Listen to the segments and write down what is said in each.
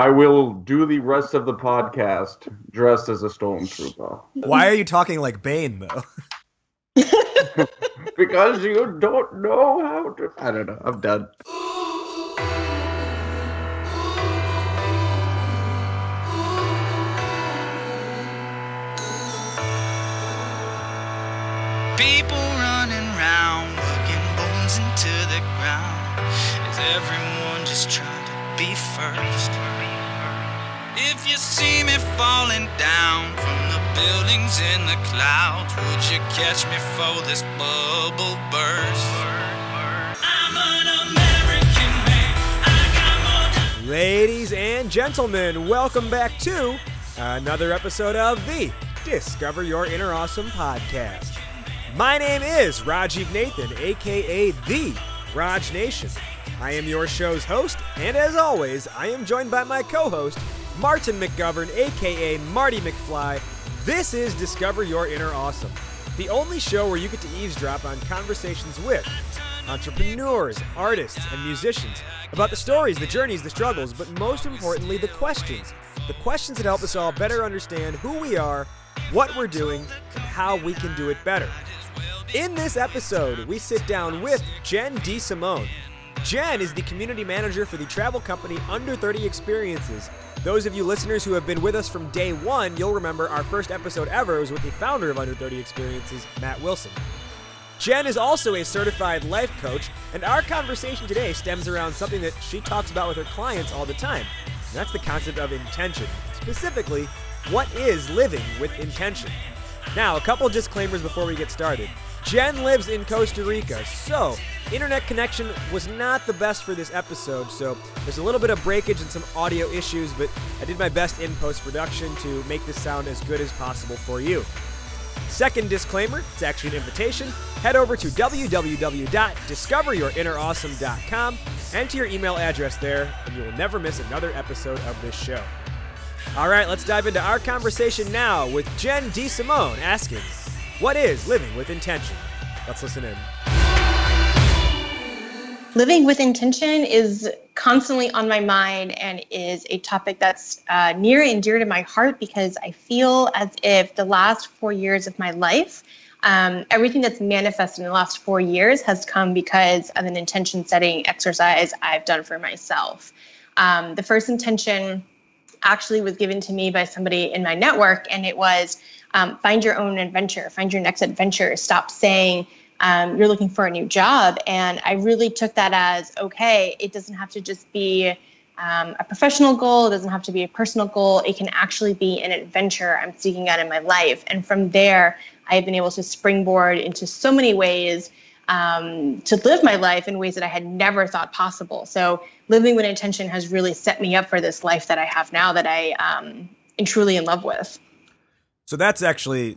I will do the rest of the podcast dressed as a stormtrooper. Why are you talking like Bane though? because you don't know how to. I don't know. I'm done. People running round, looking bones into the ground. Is everyone just trying to be first? See me falling down from the buildings in the clouds, would you catch me this bubble burst? I'm an American man. I got more. Ladies and gentlemen, welcome back to another episode of the Discover Your Inner Awesome podcast. My name is Rajiv Nathan, aka The Raj Nation. I am your show's host, and as always, I am joined by my co host, Martin McGovern, aka Marty McFly. This is Discover Your Inner Awesome, the only show where you get to eavesdrop on conversations with entrepreneurs, artists, and musicians about the stories, the journeys, the struggles, but most importantly, the questions. The questions that help us all better understand who we are, what we're doing, and how we can do it better. In this episode, we sit down with Jen D. DeSimone. Jen is the community manager for the travel company Under 30 Experiences. Those of you listeners who have been with us from day one, you'll remember our first episode ever was with the founder of Under 30 Experiences, Matt Wilson. Jen is also a certified life coach, and our conversation today stems around something that she talks about with her clients all the time. And that's the concept of intention. Specifically, what is living with intention? Now, a couple disclaimers before we get started. Jen lives in Costa Rica, so internet connection was not the best for this episode, so there's a little bit of breakage and some audio issues, but I did my best in post production to make this sound as good as possible for you. Second disclaimer, it's actually an invitation. Head over to www.discoveryourinnerawesome.com, enter your email address there, and you will never miss another episode of this show. All right, let's dive into our conversation now with Jen DeSimone asking, What is living with intention? Let's listen in. Living with intention is constantly on my mind and is a topic that's uh, near and dear to my heart because I feel as if the last four years of my life, um, everything that's manifested in the last four years has come because of an intention setting exercise I've done for myself. Um, the first intention actually was given to me by somebody in my network, and it was um, find your own adventure, find your next adventure. Stop saying um, you're looking for a new job. And I really took that as okay, it doesn't have to just be um, a professional goal, it doesn't have to be a personal goal. It can actually be an adventure I'm seeking out in my life. And from there, I've been able to springboard into so many ways. Um, to live my life in ways that I had never thought possible. So, living with intention has really set me up for this life that I have now that I um, am truly in love with. So, that's actually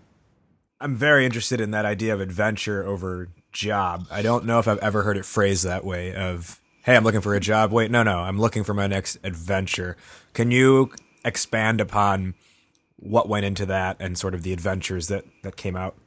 I'm very interested in that idea of adventure over job. I don't know if I've ever heard it phrased that way of, hey, I'm looking for a job. Wait, no, no, I'm looking for my next adventure. Can you expand upon what went into that and sort of the adventures that, that came out?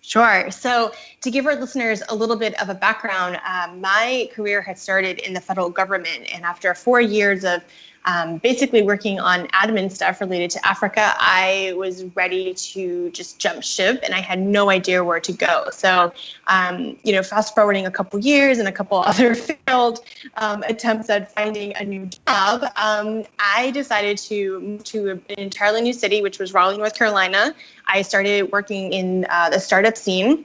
Sure. So, to give our listeners a little bit of a background, um, my career had started in the federal government. And after four years of um, basically working on admin stuff related to Africa, I was ready to just jump ship and I had no idea where to go. So, um, you know, fast forwarding a couple years and a couple other failed um, attempts at finding a new job, um, I decided to move to an entirely new city, which was Raleigh, North Carolina. I started working in uh, the startup scene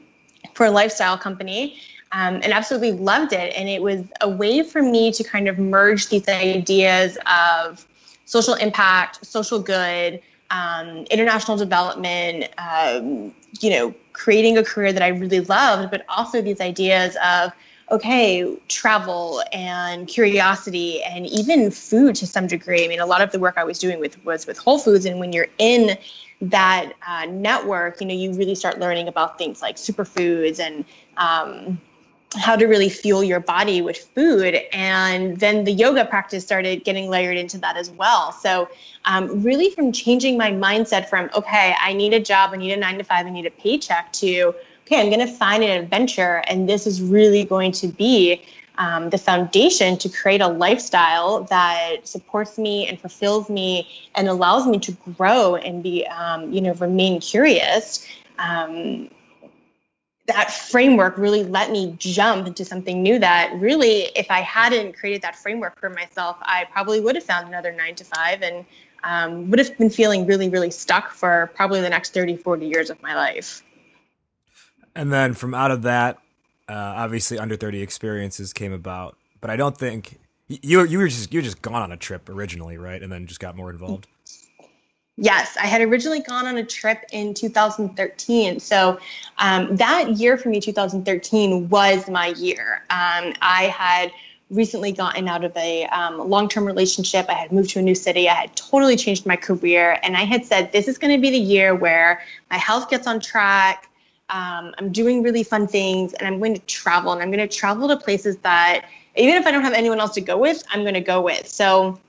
for a lifestyle company um, and absolutely loved it. And it was a way for me to kind of merge these ideas of social impact, social good, um, international development, um, you know, creating a career that I really loved, but also these ideas of, okay, travel and curiosity and even food to some degree. I mean, a lot of the work I was doing with was with Whole Foods, and when you're in that uh, network, you know, you really start learning about things like superfoods and um, how to really fuel your body with food. And then the yoga practice started getting layered into that as well. So, um, really, from changing my mindset from, okay, I need a job, I need a nine to five, I need a paycheck, to, okay, I'm going to find an adventure, and this is really going to be um, the foundation to create a lifestyle that supports me and fulfills me and allows me to grow and be, um, you know, remain curious. Um, that framework really let me jump into something new that really if i hadn't created that framework for myself i probably would have found another nine to five and um, would have been feeling really really stuck for probably the next 30 40 years of my life. And then from out of that uh, obviously under 30 experiences came about but i don't think you you were just you were just gone on a trip originally right? And then just got more involved Yes, I had originally gone on a trip in 2013. So um, that year for me, 2013, was my year. Um, I had recently gotten out of a um, long term relationship. I had moved to a new city. I had totally changed my career. And I had said, this is going to be the year where my health gets on track. Um, I'm doing really fun things and I'm going to travel. And I'm going to travel to places that, even if I don't have anyone else to go with, I'm going to go with. So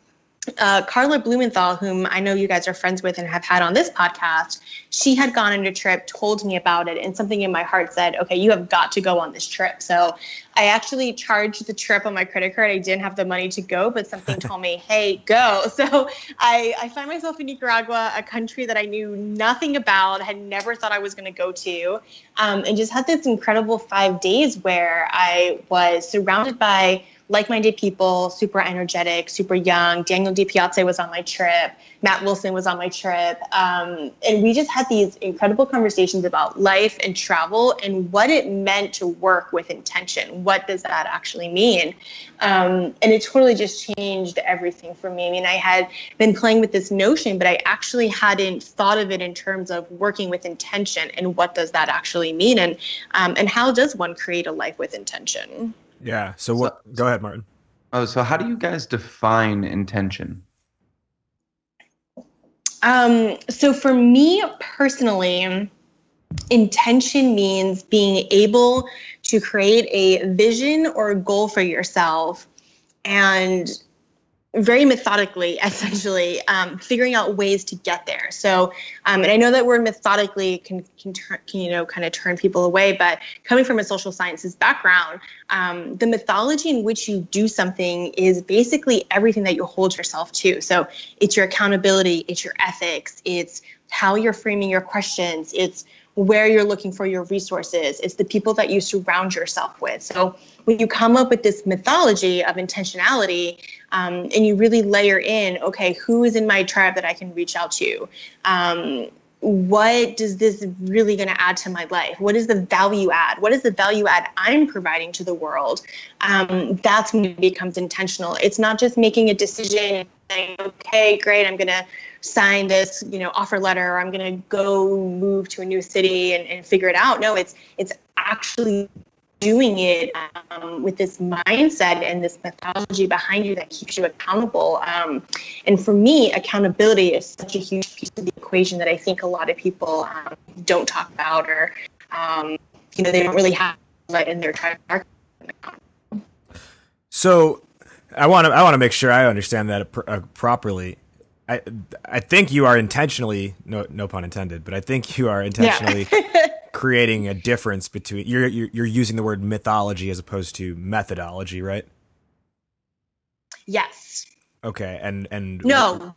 uh, Carla Blumenthal, whom I know you guys are friends with and have had on this podcast, she had gone on a trip, told me about it, and something in my heart said, okay, you have got to go on this trip. So I actually charged the trip on my credit card. I didn't have the money to go, but something told me, hey, go. So I, I find myself in Nicaragua, a country that I knew nothing about, had never thought I was going to go to, um, and just had this incredible five days where I was surrounded by like-minded people, super energetic, super young. Daniel DiPiazza was on my trip. Matt Wilson was on my trip. Um, and we just had these incredible conversations about life and travel and what it meant to work with intention. What does that actually mean? Um, and it totally just changed everything for me. I mean, I had been playing with this notion, but I actually hadn't thought of it in terms of working with intention and what does that actually mean? And, um, and how does one create a life with intention? Yeah. So what? So, go ahead, Martin. Oh, so how do you guys define intention? Um, so for me personally, intention means being able to create a vision or a goal for yourself and very methodically, essentially, um, figuring out ways to get there. So, um, and I know that word methodically can, can, turn, can, you know, kind of turn people away, but coming from a social sciences background, um, the methodology in which you do something is basically everything that you hold yourself to. So it's your accountability, it's your ethics, it's how you're framing your questions, it's where you're looking for your resources. It's the people that you surround yourself with. So when you come up with this mythology of intentionality um, and you really layer in, okay, who is in my tribe that I can reach out to? Um, what does this really going to add to my life? What is the value add? What is the value add I'm providing to the world? Um, that's when it becomes intentional. It's not just making a decision saying, okay, great, I'm going to sign this, you know, offer letter, or I'm going to go move to a new city and, and figure it out. No, it's it's actually doing it um, with this mindset and this methodology behind you that keeps you accountable. Um, and for me, accountability is such a huge piece of the equation that I think a lot of people um, don't talk about, or um, you know, they don't really have it in their tribe. So, I want to I want to make sure I understand that pr- uh, properly. I I think you are intentionally no no pun intended, but I think you are intentionally yeah. creating a difference between you're, you're you're using the word mythology as opposed to methodology, right? Yes. Okay, and and no,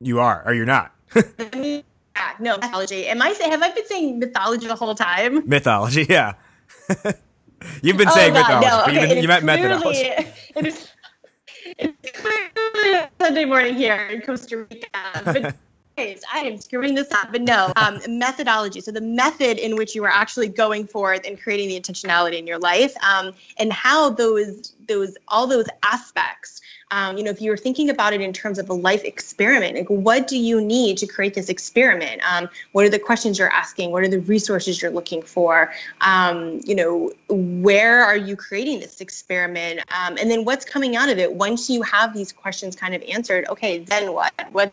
you are or you're not. yeah, no mythology. Am I say have I been saying mythology the whole time? Mythology, yeah. You've been oh, saying God, mythology, no. okay, but you, you meant methodology. It is Sunday morning here in Costa Rica. But I am screwing this up, but no. Um, methodology. So the method in which you are actually going forth and creating the intentionality in your life, um, and how those those all those aspects um, you know, if you're thinking about it in terms of a life experiment, like what do you need to create this experiment? Um, what are the questions you're asking? What are the resources you're looking for? Um, you know, where are you creating this experiment? Um, and then what's coming out of it? Once you have these questions kind of answered, okay, then what? What?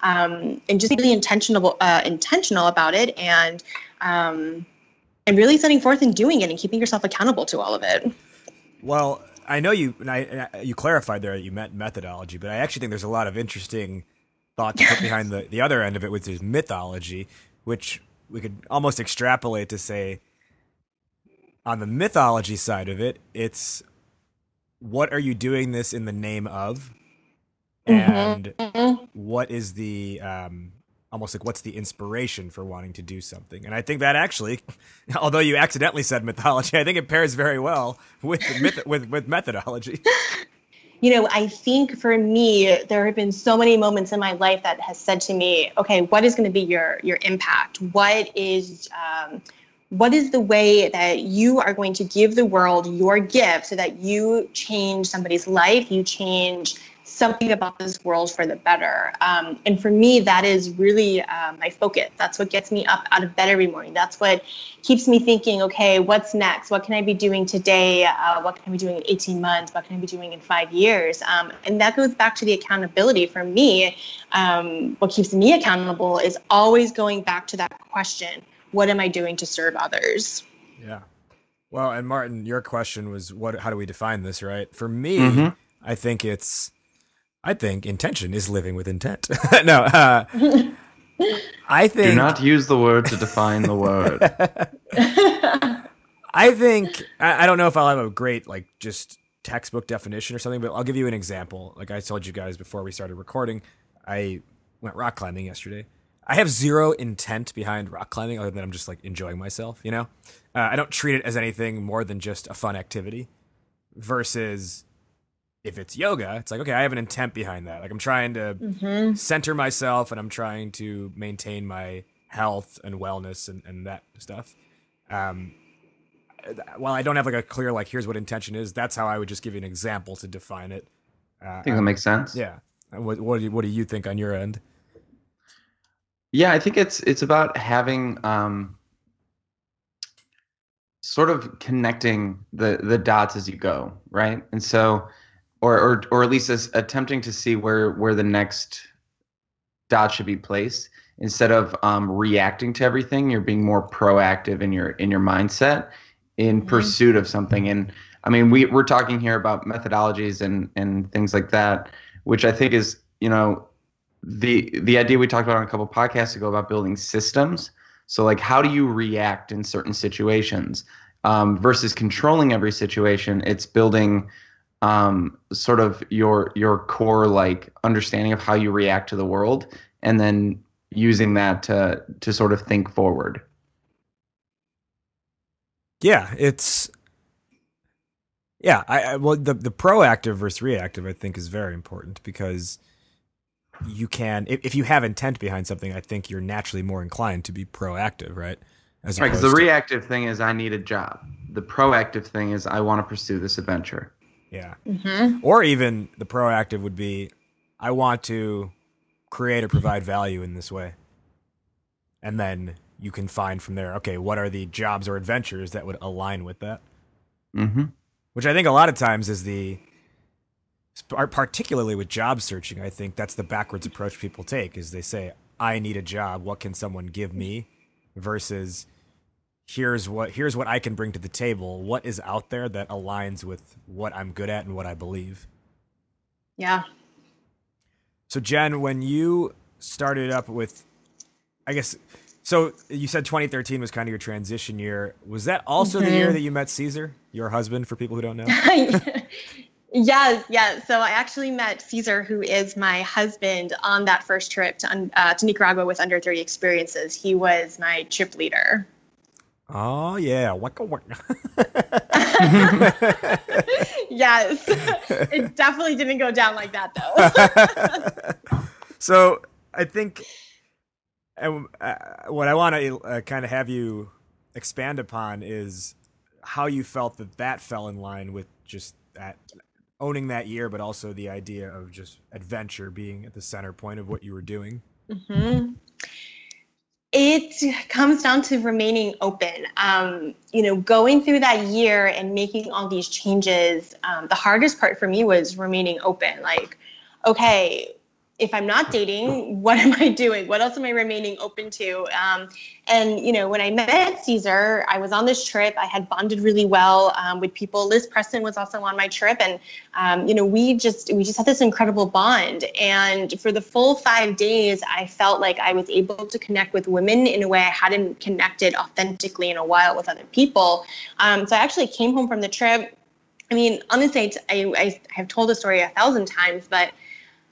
Um, and just really intentional, uh, intentional about it, and um, and really setting forth and doing it, and keeping yourself accountable to all of it. Well, I know you and I, and I, you clarified there that you meant methodology, but I actually think there's a lot of interesting thought to put behind the, the other end of it, which is mythology, which we could almost extrapolate to say on the mythology side of it, it's what are you doing this in the name of, and Mhm. what is the um, almost like what's the inspiration for wanting to do something? And I think that actually, although you accidentally said mythology, I think it pairs very well with myth- with with methodology. you know, I think for me, there have been so many moments in my life that has said to me, okay, what is going to be your your impact? What is um, what is the way that you are going to give the world your gift so that you change somebody's life, you change something about this world for the better. Um, and for me, that is really uh, my focus. That's what gets me up out of bed every morning. That's what keeps me thinking, okay, what's next? What can I be doing today? Uh, what can I be doing in 18 months? What can I be doing in five years? Um, and that goes back to the accountability for me. Um, what keeps me accountable is always going back to that question what am I doing to serve others? Yeah. Well, and Martin, your question was what how do we define this, right? For me, Mhm. I think it's I think intention is living with intent. no, uh, I think Do not use the word to define the word. I think I, I don't know if I'll have a great like just textbook definition or something, but I'll give you an example. Like I told you guys before we started recording, I went rock climbing yesterday. I have zero intent behind rock climbing other than I'm just like enjoying myself, you know? Uh, I don't treat it as anything more than just a fun activity versus if it's yoga, it's like, okay, I have an intent behind that. Like I'm trying to Mhm. center myself and I'm trying to maintain my health and wellness and, and that stuff. Um, while I don't have like a clear, like, here's what intention is, that's how I would just give you an example to define it. Uh, I think that makes sense. yeah. What, what, do you, what do you think on your end? Yeah, I think it's it's about having um, sort of connecting the the dots as you go, right? And so, or or or at least as attempting to see where where the next dot should be placed instead of um, reacting to everything. You're being more proactive in your in your mindset in Mhm. pursuit of something. And I mean, we we're talking here about methodologies and and things like that, which I think is you know the the idea we talked about on a couple podcasts ago about building systems. So like, how do you react in certain situations um, versus controlling every situation? It's building um, sort of your your core like understanding of how you react to the world, and then using that to to sort of think forward. Yeah, it's yeah. I, I well, the the proactive versus reactive, I think, is very important because you can, if, if you have intent behind something, I think you're naturally more inclined to be proactive, right? As Right, because the to- reactive thing is I need a job. The proactive thing is I want to pursue this adventure. Yeah, Mhm. or even the proactive would be, I want to create or provide value in this way, and then you can find from there, okay, what are the jobs or adventures that would align with that? hmm which I think a lot of times is the particularly with job searching, I think that's the backwards approach people take is they say, I need a job, what can someone give me? versus here's what here's what I can bring to the table. What is out there that aligns with what I'm good at and what I believe? Yeah. So Jen, when you started up with I guess so you said 2013 was kind of your transition year. Was that also the year Mhm. that you met Caesar, your husband for people who don't know? yes, yes. So I actually met Caesar, who is my husband, on that first trip to, uh, to Nicaragua with Under 30 Experiences. He was my trip leader. Oh yeah, waka waka. yes. it definitely didn't go down like that, though. so I think and, uh, what I want to uh, kind of have you expand upon is how you felt that that fell in line with just that owning that year, but also the idea of just adventure being at the center point of what you were doing. hmm It comes down to remaining open. Um, you know, going through that year and making all these changes, um, the hardest part for me was remaining open. Like, okay, if I'm not dating, what am I doing? What else am I remaining open to? Um, and you know, when I met Caesar, I was on this trip. I had bonded really well um, with people. Liz Preston was also on my trip, and um, you know, we just we just had this incredible bond. And for the full five days, I felt like I was able to connect with women in a way I hadn't connected authentically in a while with other people. Um, so I actually came home from the trip. I mean, honestly, I, I have told the story a thousand times, but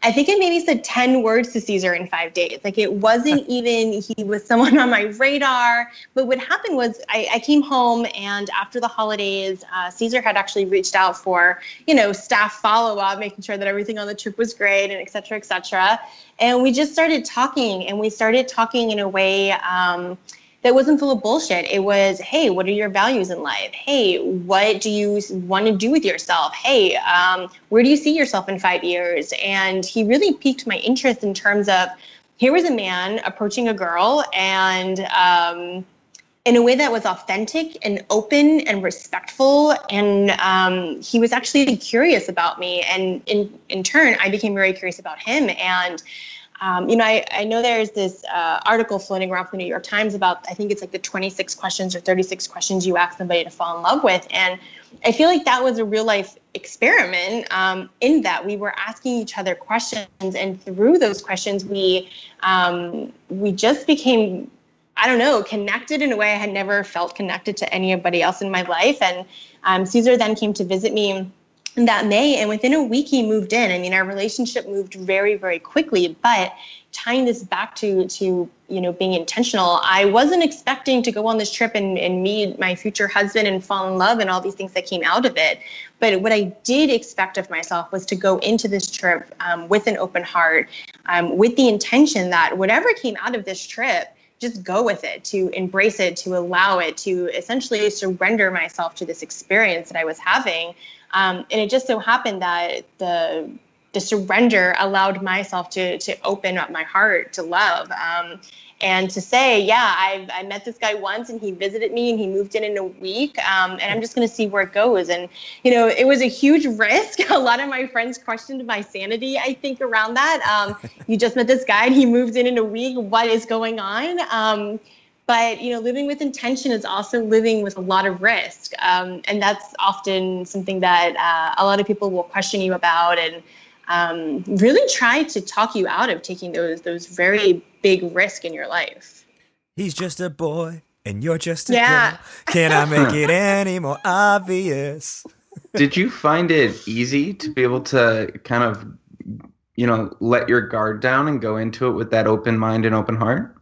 I think I maybe said 10 words to Caesar in five days. Like it wasn't even, he was someone on my radar. But what happened was I, I came home and after the holidays, uh, Caesar had actually reached out for, you know, staff follow up, making sure that everything on the trip was great and et cetera, et cetera. And we just started talking and we started talking in a way, um, that wasn't full of bullshit. It was, hey, what are your values in life? Hey, what do you want to do with yourself? Hey, um, where do you see yourself in five years? And he really piqued my interest in terms of here was a man approaching a girl and um, in a way that was authentic and open and respectful. And um, he was actually curious about me. And in, in turn, I became very curious about him. And um, you know, I, I know there's this uh, article floating around from the New York Times about, I think it's like the 26 questions or 36 questions you ask somebody to fall in love with. And I feel like that was a real life experiment um, in that we were asking each other questions. And through those questions, we, um, we just became, I don't know, connected in a way I had never felt connected to anybody else in my life. And um, Caesar then came to visit me that May, and within a week he moved in. I mean, our relationship moved very, very quickly. But tying this back to to you know being intentional, I wasn't expecting to go on this trip and, and meet my future husband and fall in love and all these things that came out of it. But what I did expect of myself was to go into this trip um, with an open heart, um, with the intention that whatever came out of this trip just go with it, to embrace it, to allow it, to essentially surrender myself to this experience that I was having. Um, and it just so happened that the the surrender allowed myself to to open up my heart to love. Um, and to say, yeah, I, I met this guy once and he visited me and he moved in in a week, um, and I'm just going to see where it goes. And you know, it was a huge risk. A lot of my friends questioned my sanity. I think around that. Um, you just met this guy and he moved in in a week. What is going on? But you know, living with intention is also living with a lot of risk, um, and that's often something that uh, a lot of people will question you about and um, really try to talk you out of taking those those very big risks in your life. He's just a boy, and you're just a yeah. girl. Can I make it any more obvious? Did you find it easy to be able to kind of, you know, let your guard down and go into it with that open mind and open heart?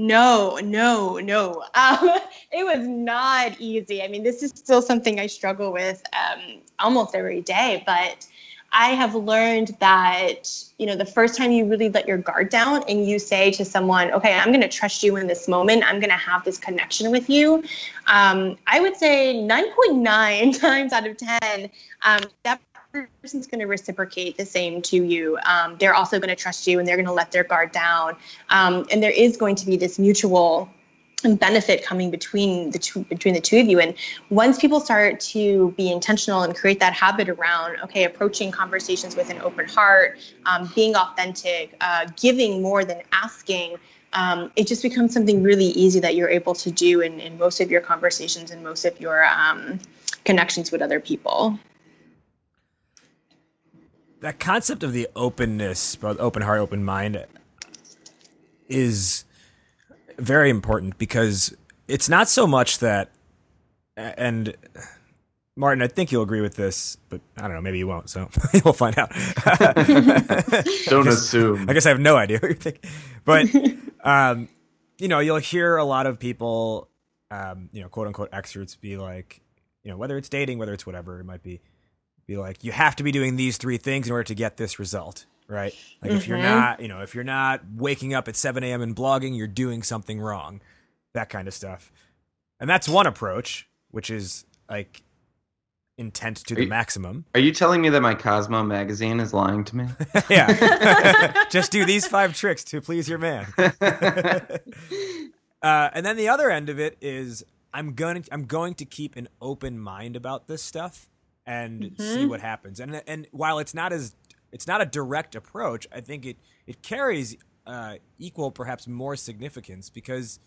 No, no, no. Um, it was not easy. I mean, this is still something I struggle with um, almost every day, but I have learned that, you know, the first time you really let your guard down and you say to someone, okay, I'm going to trust you in this moment, I'm going to have this connection with you, um, I would say 9.9 times out of 10, um, that person's going to reciprocate the same to you. Um, they're also going to trust you and they're going to let their guard down. Um, and there is going to be this mutual benefit coming between the two between the two of you and once people start to be intentional and create that habit around okay approaching conversations with an open heart um, being authentic uh, giving more than asking um, it just becomes something really easy that you're able to do in, in most of your conversations and most of your um, connections with other people that concept of the openness, both open heart, open mind, is very important because it's not so much that, and Martin, I think you'll agree with this, but I don't know, maybe you won't. So we'll find out. don't I guess, assume. I guess I have no idea what you're thinking, but um, you know, you'll hear a lot of people, um, you know, quote unquote experts be like, you know, whether it's dating, whether it's whatever it might be, be like, you have to be doing these three things in order to get this result, right? Like mm-hmm. if you're mm-hmm. not, you know, if you're not waking up at 7 a.m. and blogging, you're doing something wrong, that kind of stuff. And that's one approach, which is like intent to are the you, maximum. Are you telling me that my Cosmo magazine is lying to me? yeah. Just do these five tricks to please your man. uh, and then the other end of it is I'm going to, I'm going to keep an open mind about this stuff and mm-hmm. see what happens. And and while it's not as it's not a direct approach. I think it it carries uh, equal, perhaps more significance because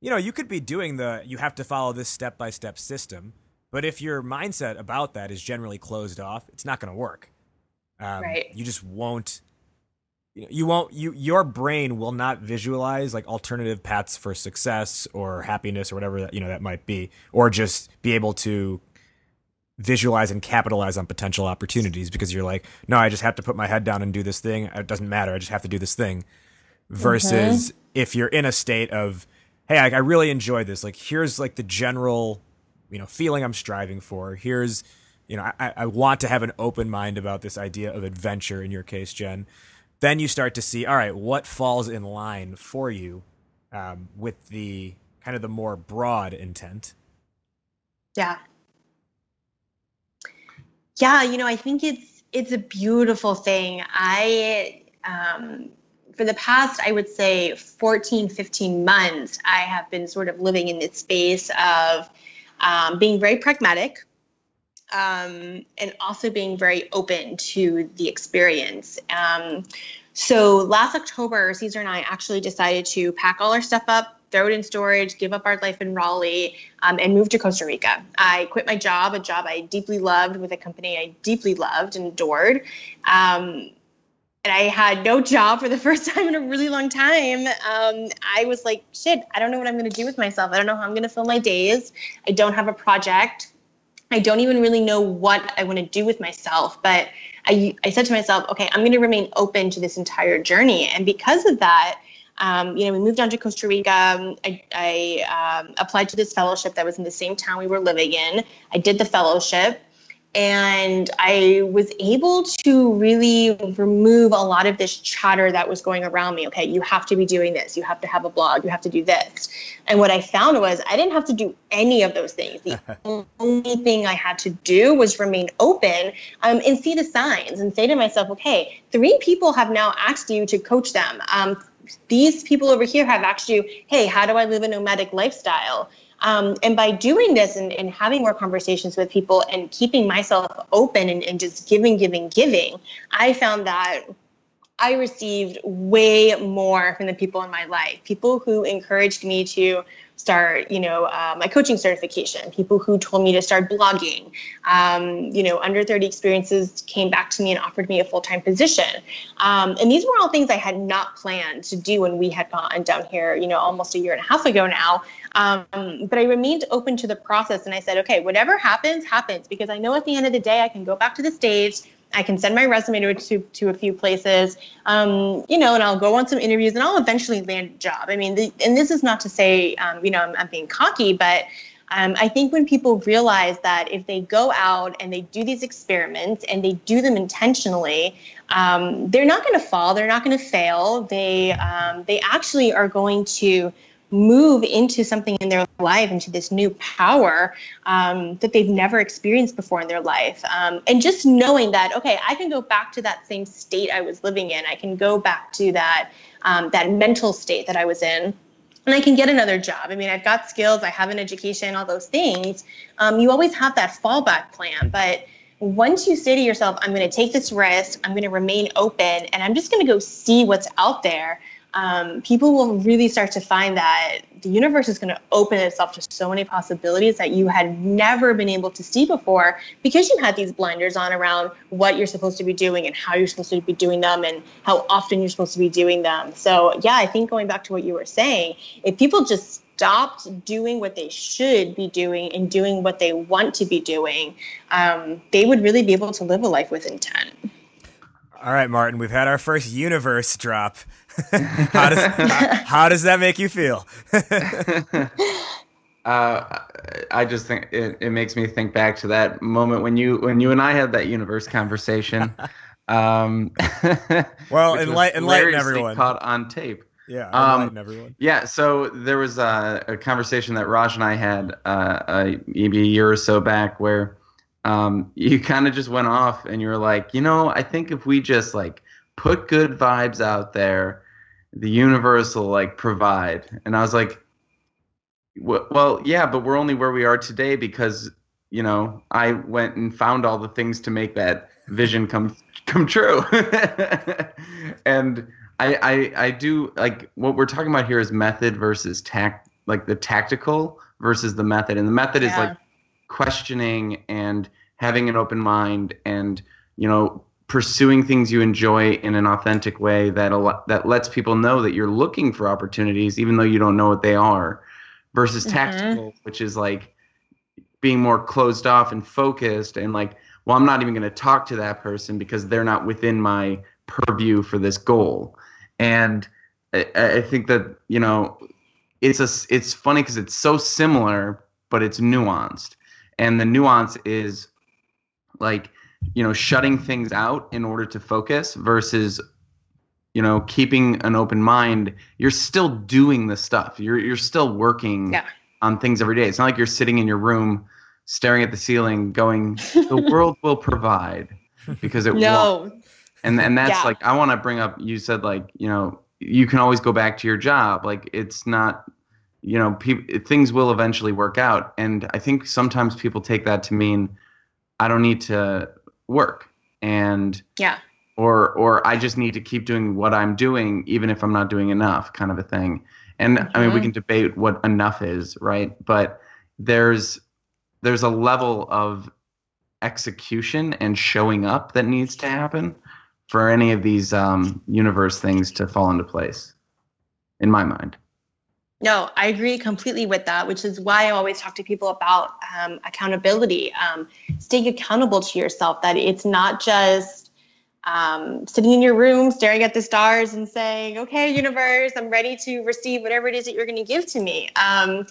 you know you could be doing the you have to follow this step by step system, but if your mindset about that is generally closed off, it's not going to work. Um, Right. You just won't. You, know, you won't. You your brain will not visualize like alternative paths for success or happiness or whatever that you know that might be, or just be able to visualize and capitalize on potential opportunities because you're like, no, I just have to put my head down and do this thing. It doesn't matter. I just have to do this thing. Versus if you're in a state of, hey, I, I really enjoy this. Like, here's like the general, you know, feeling I'm striving for. Here's, you know, I, I want to have an open mind about this idea of adventure in your case, Jen. Then you start to see, all right, what falls in line for you um, with the kind of the more broad intent. Yeah. Yeah, you know, I think it's it's a beautiful thing. I um for the past I would say 14 15 months I have been sort of living in this space of um, being very pragmatic um, and also being very open to the experience. Um, so last October, Caesar and I actually decided to pack all our stuff up, throw it in storage, give up our life in Raleigh, um, and move to Costa Rica. I quit my job, a job I deeply loved with a company I deeply loved and adored. Um, and I had no job for the first time in a really long time. Um, I was like, shit, I don't know what I'm going to do with myself. I don't know how I'm going to fill my days. I don't have a project. I don't even really know what I want to do with myself. But I, I said to myself, okay, I'm going to remain open to this entire journey. And because of that, um, you know, we moved down to Costa Rica. Um, I, I um, applied to this fellowship that was in the same town we were living in. I did the fellowship and I was able to really remove a lot of this chatter that was going around me. Okay, you have to be doing this, you have to have a blog, you have to do this. And what I found was I didn't have to do any of those things. The only thing I had to do was remain open um, and see the signs and say to myself, okay, three people have now asked you to coach them. Um, these people over here have asked you, hey, how do I live a nomadic lifestyle? Um, and by doing this and, and, having more conversations with people and keeping myself open and, and, just giving, giving, giving, I found that I received way more from the people in my life. People who encouraged me to start, you know, uh, my coaching certification. People who told me to start blogging. Um, you know, under 30 experiences came back to me and offered me a full time position. Um, and these were all things I had not planned to do when we had gone down here, you know, almost a year and a half ago now. Um, but I remained open to the process and I said, okay, whatever happens, happens, because I know at the end of the day, I can go back to the stage. I can send my resume to, to, to a few places, um, you know, and I'll go on some interviews and I'll eventually land a job. I mean, the, and this is not to say, um, you know, I'm, I'm, being cocky, but um, I think when people realize that if they go out and they do these experiments and they do them intentionally, um, they're not going to fall, they're not going to fail. They um, they actually are going to move into something in their life, into this new power um, that they've never experienced before in their life. Um, and just knowing that, okay, I can go back to that same state I was living in. I can go back to that um, that mental state that I was in. And I can get another job. I mean, I've got skills, I have an education, all those things. Um, you always have that fallback plan. But once you say to yourself, I'm going to take this risk, I'm going to remain open, and I'm just going to go see what's out there, um, people will really start to find that the universe is going to open itself to so many possibilities that you had never been able to see before because you had these blinders on around what you're supposed to be doing and how you're supposed to be doing them and how often you're supposed to be doing them. So, yeah, I think going back to what you were saying, if people just stopped doing what they should be doing and doing what they want to be doing, um, they would really be able to live a life with intent. All right, Martin, we've had our first universe drop. how, does, how, how, does that make you feel? uh, I just think it, it makes me think back to that moment when you when you and I had that universe conversation. Um, well, enlighten, enlighten everyone. Caught on tape. Yeah, um, everyone. Yeah, so there was a, a, conversation that Raj and I had uh, maybe a year or so back where um, you kind of just went off and you were like, you know, I think if we just like put good vibes out there, the universe will like provide. And I was like, well, yeah, but we're only where we are today because you know, I went and found all the things to make that vision come come true. and I, I I do like what we're talking about here is method versus tact, like the tactical versus the method, and the method yeah. is like questioning and having an open mind and you know pursuing things you enjoy in an authentic way that al- that lets people know that you're looking for opportunities even though you don't know what they are versus mm-hmm. tactical which is like being more closed off and focused and like well i'm not even going to talk to that person because they're not within my purview for this goal and i, I think that you know it's a it's funny because it's so similar but it's nuanced and the nuance is like you know shutting things out in order to focus versus you know keeping an open mind you're still doing the stuff you're you're still working yeah. on things every day it's not like you're sitting in your room staring at the ceiling going the world will provide because it no. won't and and that's yeah. like i want to bring up you said like you know you can always go back to your job like it's not you know pe- things will eventually work out and i think sometimes people take that to mean i don't need to work and yeah or or I just need to keep doing what I'm doing even if I'm not doing enough kind of a thing. And mm-hmm. I mean we mm-hmm. can debate what enough is, right? But there's there's a level of execution and showing up that needs to happen for any of these um, universe things to fall into place in my mind no, I agree completely with that, which is why I always talk to people about um, accountability, um, staying accountable to yourself, that it's not just um, sitting in your room staring at the stars and saying, okay, universe, I'm ready to receive whatever it is that you're going to give to me. Um,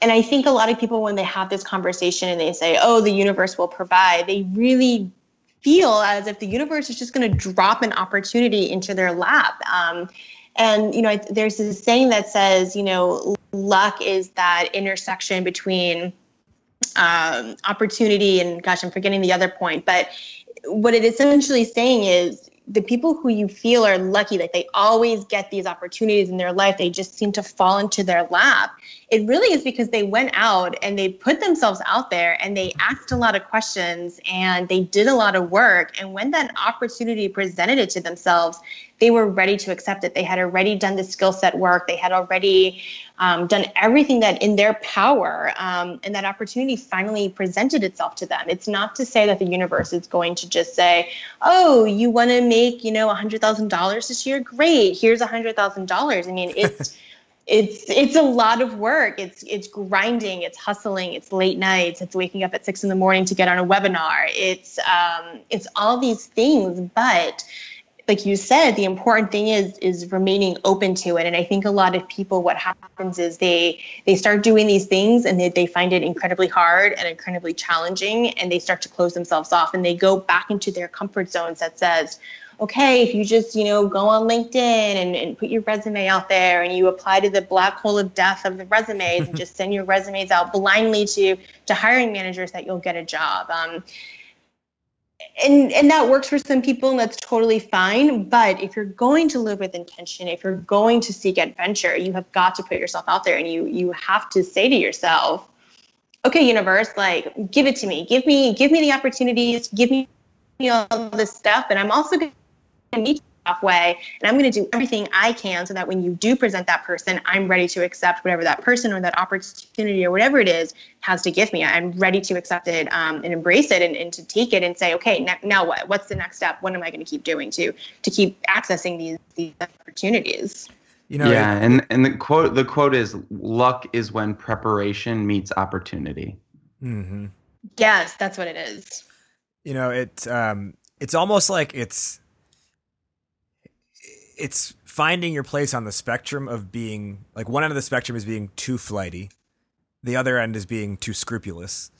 and I think a lot of people, when they have this conversation and they say, oh, the universe will provide, they really feel as if the universe is just going to drop an opportunity into their lap. Um, and, you know, there's this saying that says, you know, luck is that intersection between um, opportunity and, gosh, I'm forgetting the other point. But what it essentially saying is the people who you feel are lucky, like they always get these opportunities in their life, they just seem to fall into their lap. It really is because they went out and they put themselves out there and they asked a lot of questions and they did a lot of work. And when that opportunity presented it to themselves, they were ready to accept it. They had already done the skill set work. They had already um, done everything that in their power, um, and that opportunity finally presented itself to them. It's not to say that the universe is going to just say, "Oh, you want to make you know hundred thousand dollars this year? Great, here's hundred thousand dollars." I mean, it's it's it's a lot of work. It's it's grinding. It's hustling. It's late nights. It's waking up at six in the morning to get on a webinar. It's um, it's all these things, but like you said, the important thing is is remaining open to it. And I think a lot of people, what happens is they they start doing these things and they, they find it incredibly hard and incredibly challenging, and they start to close themselves off and they go back into their comfort zones that says, okay, if you just you know go on LinkedIn and, and put your resume out there and you apply to the black hole of death of the resumes and just send your resumes out blindly to to hiring managers that you'll get a job. Um, and and that works for some people and that's totally fine. But if you're going to live with intention if you're going to seek adventure you have got to put yourself out there and you you have to say to yourself okay universe like give it to me. Give me give me the opportunities. Give me all this stuff and i'm also going to meet way and i'm going to do everything i can so that when you do present that person i'm ready to accept whatever that person or that opportunity or whatever it is has to give me. I'm ready to accept it um, and embrace it and, and, to take it and say okay ne- now what? What's the next step? What am i going to keep doing to to keep accessing these these opportunities? You know yeah and and the quote the quote is luck is when preparation meets opportunity. Mm-hmm. yes that's what it is. You know it um it's almost like it's it's finding your place on the spectrum of being like one end of the spectrum is being too flighty, the other end is being too scrupulous,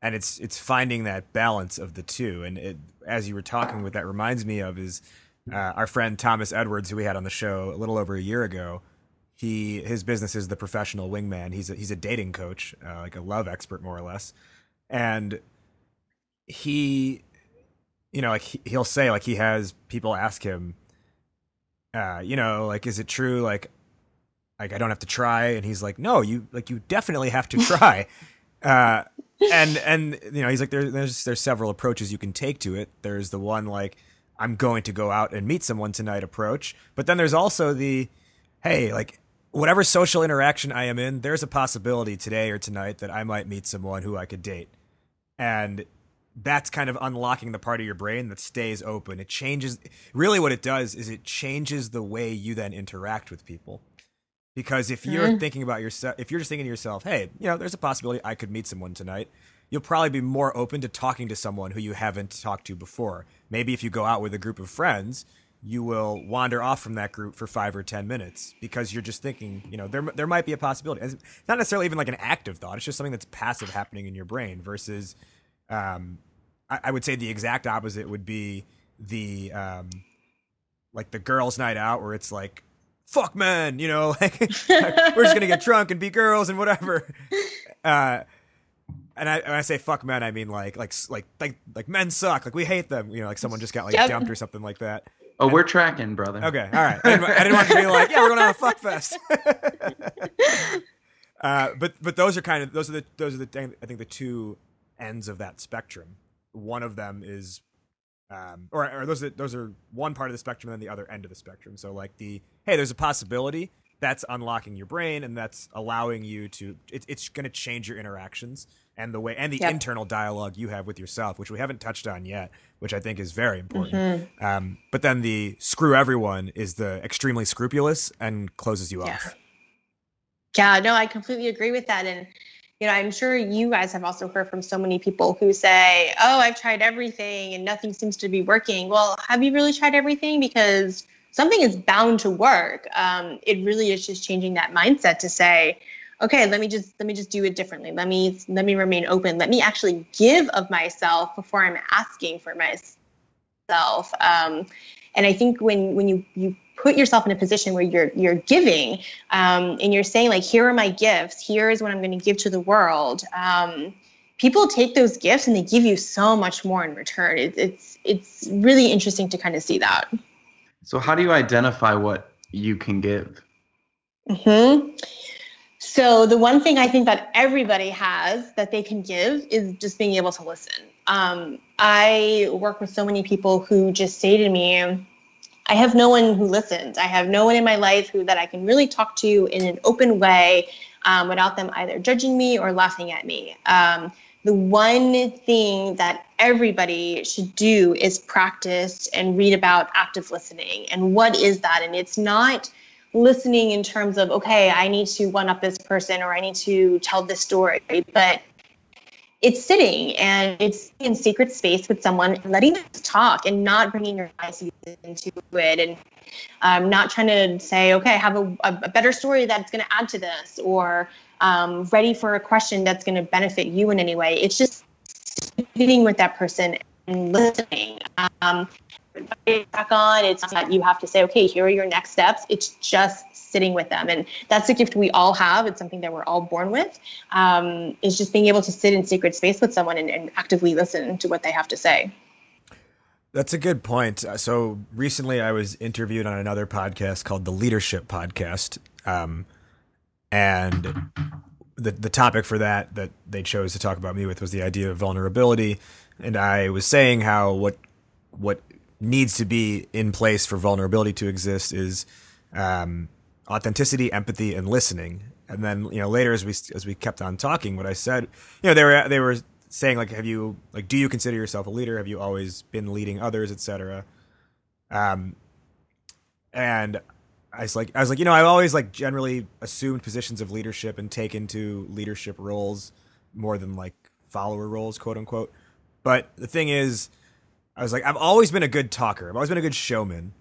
and it's it's finding that balance of the two. And it, as you were talking, what that reminds me of is uh, our friend Thomas Edwards, who we had on the show a little over a year ago. He his business is the professional wingman. He's a, he's a dating coach, uh, like a love expert more or less, and he, you know, like he, he'll say like he has people ask him uh, you know, like, is it true? Like, like I don't have to try. And he's like, no, you like, you definitely have to try. uh, and and you know he's like there, there's there's several approaches you can take to it. There's the one like I'm going to go out and meet someone tonight approach, but then there's also the hey like whatever social interaction I am in, there's a possibility today or tonight that I might meet someone who I could date, and that's kind of unlocking the part of your brain that stays open. It changes really what it does is it changes the way you then interact with people. Because if you're mm. thinking about yourself, if you're just thinking to yourself, hey, you know, there's a possibility I could meet someone tonight, you'll probably be more open to talking to someone who you haven't talked to before. Maybe if you go out with a group of friends, you will wander off from that group for five or ten minutes because you're just thinking, you know, there there might be a possibility. It's not necessarily even like an active thought; it's just something that's passive happening in your brain. Versus, um, I, I would say the exact opposite would be the um, like the girls' night out, where it's like fuck men, you know, like we're just gonna get drunk and be girls and whatever. Uh, and I, when I say fuck men, I mean like like like like like men suck. Like we hate them. You know, like someone just got like yep. dumped or something like that. Oh, and, we're tracking, brother. Okay, all right. I didn't, I didn't want to be like, yeah, we're gonna have a fuck fest. uh, but but those are kind of those are the those are the I think the two ends of that spectrum. One of them is um, or, or those are those are one part of the spectrum and then the other end of the spectrum. So like the hey, there's a possibility that's unlocking your brain and that's allowing you to it, it's going to change your interactions and the way and the yep. internal dialogue you have with yourself, which we haven't touched on yet, which I think is very important. Mm-hmm. Um, but then the screw everyone is the extremely scrupulous and closes you yeah. off. Yeah, no, I completely agree with that and you know, I'm sure you guys have also heard from so many people who say, "Oh, I've tried everything and nothing seems to be working." Well, have you really tried everything? Because something is bound to work. Um, it really is just changing that mindset to say, "Okay, let me just let me just do it differently. Let me let me remain open. Let me actually give of myself before I'm asking for myself." Um, and I think when when you you put yourself in a position where you're you're giving um, and you're saying like here are my gifts. Here is what i'm going to give to the world. Um, people take those gifts and they give you so much more in return. It, it's it's really interesting to kind of see that. So how do you identify what you can give? Mm-hmm. so the one thing i think that everybody has that they can give is just being able to listen. Um, i work with so many people who just say to me I have no one who listens. I have no one in my life who that I can really talk to in an open way um, without them either judging me or laughing at me. Um, the one thing that everybody should do is practice and read about active listening. And what is that? And it's not listening in terms of, okay, I need to one up this person or I need to tell this story, but it's sitting and it's in secret space with someone letting them talk and not bringing your biases into it and um, not trying to say okay I have a, a better story that's going to add to this or um, ready for a question that's going to benefit you in any way. It's just sitting with that person and listening. Um, back on it's not you have to say okay here are your next steps it's just sitting with them. And that's a gift we all have. It's something that we're all born with. Um, is just being able to sit in secret space with someone and, and actively listen to what they have to say. That's a good point. Uh, so recently, I was interviewed on another podcast called the Leadership Podcast, um, and the the topic for that that they chose to talk about me with was the idea of vulnerability. And I was saying how what what needs to be in place for vulnerability to exist is um, authenticity, empathy, and listening. And then you know later as we as we kept on talking, what I said, you know, they were they were saying like, have you like, do you consider yourself a leader? Have you always been leading others, etc. Um, and I was like, I was like, you know, I've always like generally assumed positions of leadership and taken to leadership roles more than like follower roles, quote unquote. But the thing is, I was like, I've always been a good talker. I've always been a good showman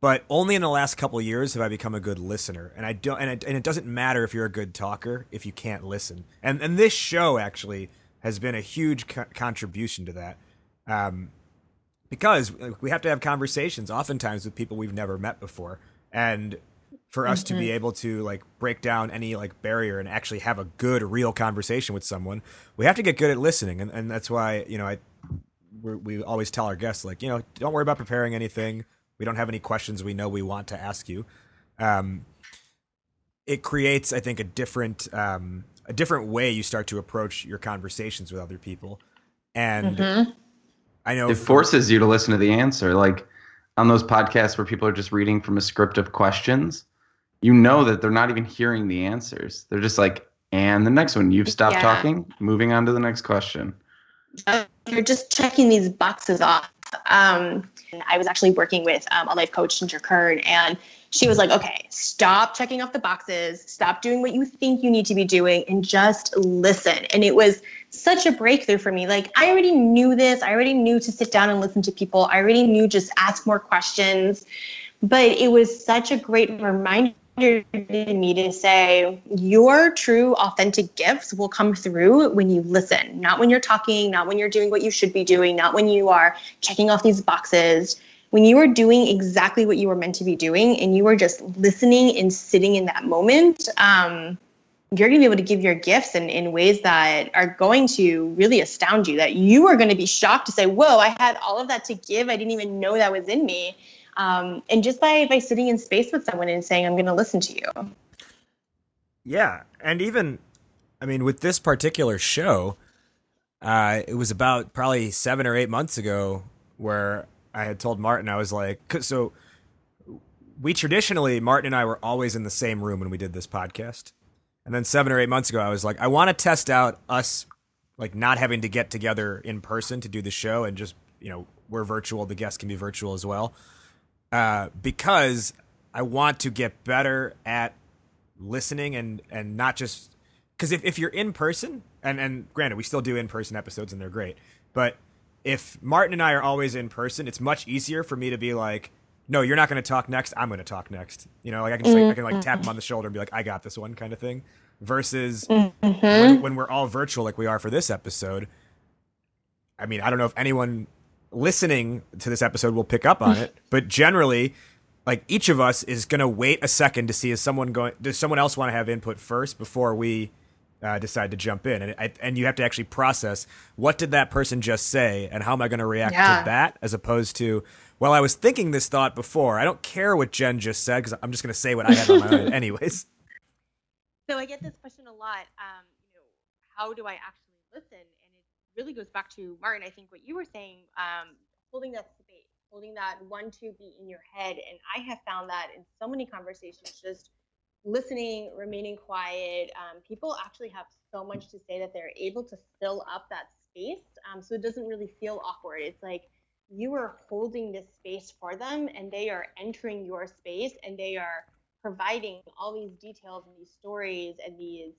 but only in the last couple years have I become a good listener. And I don't, and it, and it doesn't matter if you're a good talker if you can't listen. And and this show actually has been a huge co- contribution to that, um, because we have to have conversations oftentimes with people we've never met before, and for us mm-hmm. to be mm-hmm. able to like break down any like barrier and actually have a good real conversation with someone, we have to get good at listening, and and that's why you know I we always tell our guests like you know don't worry about preparing anything we don't have any questions we know we want to ask you. Um, it creates, I think, a different um, a different way you start to approach your conversations with other people. And Mhm. I know it forces you to listen to the answer like on those podcasts where people are just reading from a script of questions you know that they're not even hearing the answers they're just like and the next one you've stopped Yeah. talking moving on to the next question you're just checking these boxes off. Um, I was actually working with um, a life coach, Ginger Kern, and she was like, okay, stop checking off the boxes, stop doing what you think you need to be doing, and just listen. And it was such a breakthrough for me. Like, I already knew this, I already knew to sit down and listen to people, I already knew just ask more questions. But it was such a great reminder to me to say your true authentic gifts will come through when you listen. Not when you're talking not when you're doing what you should be doing not when you are checking off these boxes. When you are doing exactly what you were meant to be doing and you are just listening and sitting in that moment um, you're going to be able to give your gifts in, in ways that are going to really astound you that you are going to be shocked to say whoa i had all of that to give. I didn't even know that was in me um, and just by by sitting in space with someone and saying i'm going to listen to you. Yeah, and even I mean with this particular show, uh, it was about probably seven or eight months ago where I had told Martin I was like, so we traditionally Martin and I were always in the same room when we did this podcast, and then seven or eight months ago I was like, I want to test out us like not having to get together in person to do the show and just you know we're virtual, the guests can be virtual as well, uh, because I want to get better at listening and and not just because if, if you're in person and and granted we still do in person episodes and they're great but if martin and i are always in person it's much easier for me to be like no you're not going to talk next i'm going to talk next. You know like i can just, like, i can like tap him on the shoulder and be like i got this one kind of thing versus when, when we're all virtual like we are for this episode i mean i don't know if anyone listening to this episode will pick up on it but generally like each of us is going to wait a second to see is someone going does someone else want to have input first before we uh, decide to jump in and I, and you have to actually process what did that person just say and how am I going to react Yeah. to that as opposed to well I was thinking this thought before I don't care what Jen just said because I'm just going to say what I have on my mind anyways So I get this question a lot. Um, you know, how do I actually listen? And it really goes back to Martin. I think what you were saying, um, holding that space, holding that one-two beat in your head. And I have found that in so many conversations, just listening, remaining quiet. Um, people actually have so much to say that they're able to fill up that space. Um, so it doesn't really feel awkward. It's like you are holding this space for them, and they are entering your space, and they are providing all these details and these stories and these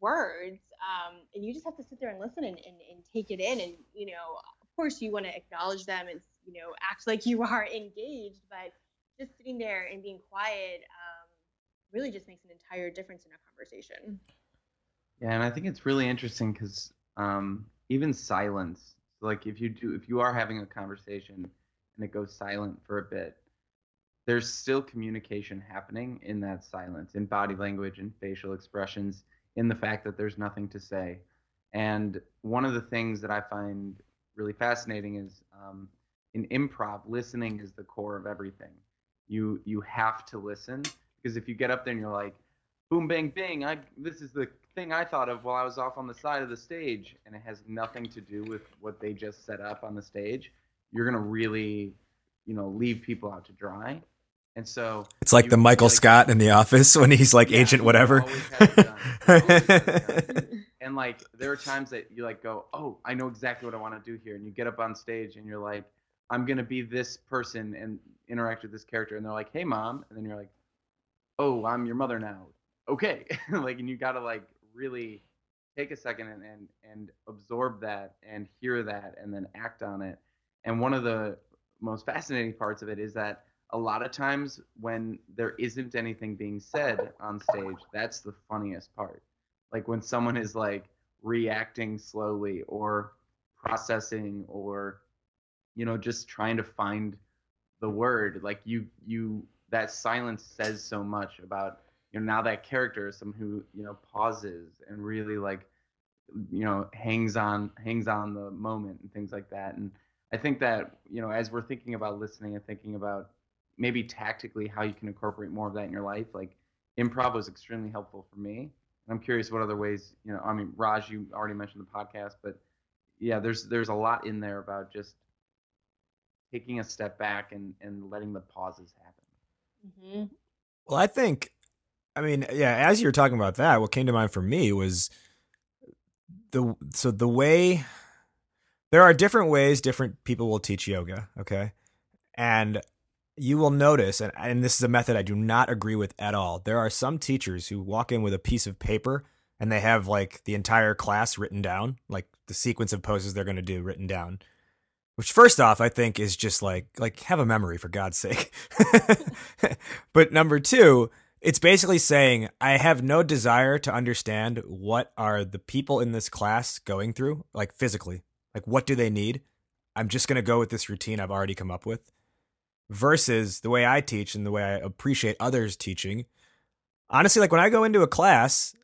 words um, and you just have to sit there and listen and, and, and take it in and you know of course you want to acknowledge them and you know act like you are engaged but just sitting there and being quiet um, really just makes an entire difference in a conversation. Yeah, and I think it's really interesting because um, even silence, like if you do, if you are having a conversation and it goes silent for a bit, there's still communication happening in that silence, in body language and facial expressions, in the fact that there's nothing to say. And one of the things that I find really fascinating is um, in improv, listening is the core of everything. You you have to listen because if you get up there and you're like, boom bang bing i this is the thing i thought of while i was off on the side of the stage and it has nothing to do with what they just set up on the stage you're to really you know leave people out to dry and so it's like the Michael like- Scott in the office when he's like Yeah, agent whatever. always has it done. Always has it done. and like there are times that you like go oh i know exactly what i want to do here. And you get up on stage and you're like i'm going to be this person and interact with this character. And they're like hey mom. And then you're like oh i'm your mother now. Okay. Like and you got to like really take a second and, and and absorb that and hear that and then act on it. And one of the most fascinating parts of it is that a lot of times when there isn't anything being said on stage that's the funniest part. Like when someone is like reacting slowly or processing or you know just trying to find the word like you you that silence says so much about you know now that character is someone who you know pauses and really like you know hangs on hangs on the moment and things like that. And i think that you know as we're thinking about listening and thinking about maybe tactically how you can incorporate more of that in your life like improv was extremely helpful for me I'm curious what other ways, you know, I mean, Raj, you already mentioned the podcast, but yeah, there's there's a lot in there about just taking a step back and and letting the pauses happen. Mm-hmm. Well, I think, I mean, yeah, as you're talking about that, what came to mind for me was the so the way there are different ways different people will teach yoga, okay? And you will notice, and, and this is a method I do not agree with at all. There are some teachers who walk in with a piece of paper and they have like the entire class written down, like the sequence of poses they're going to do written down. Which first off, I think is just like like have a memory for God's sake. but number 2, it's basically saying I have no desire to understand what are the people in this class going through, like physically. Like, what do they need? I'm just going to go with this routine I've already come up with. Versus the way I teach and the way I appreciate others teaching. Honestly, like when I go into a class,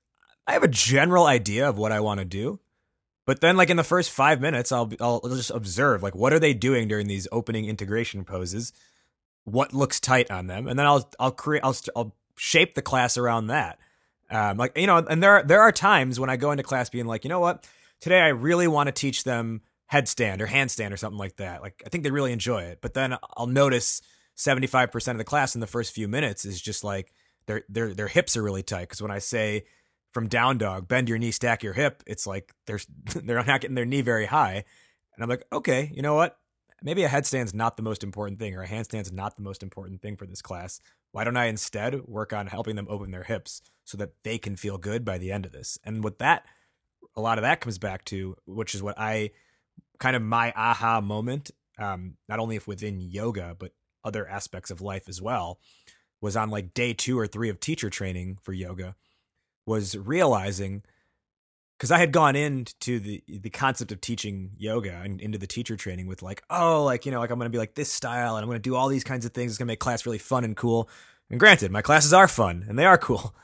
I have a general idea of what I want to do. But then, like in the first five minutes, I'll I'll just observe like what are they doing during these opening integration poses, what looks tight on them, and then I'll I'll create I'll I'll shape the class around that. Um, like you know, and there are, there are times when I go into class being like, you know what, today I really want to teach them headstand or handstand or something like that. Like I think they really enjoy it. But then I'll notice 75% of the class in the first few minutes is just like their their their hips are really tight cuz when I say from down dog, bend your knee, stack your hip, it's like they're they're not getting their knee very high. And I'm like, "Okay, you know what? Maybe a headstand's not the most important thing or a handstand's not the most important thing for this class. Why don't I instead work on helping them open their hips so that they can feel good by the end of this?" And with that a lot of that comes back to, which is what I kind of my aha moment, um, not only if within yoga, but other aspects of life as well, was on like day two or three of teacher training for yoga, was realizing because I had gone into the the concept of teaching yoga and into the teacher training with like, oh, like you know, like I'm gonna be like this style and I'm gonna do all these kinds of things. It's gonna make class really fun and cool. And granted, my classes are fun and they are cool.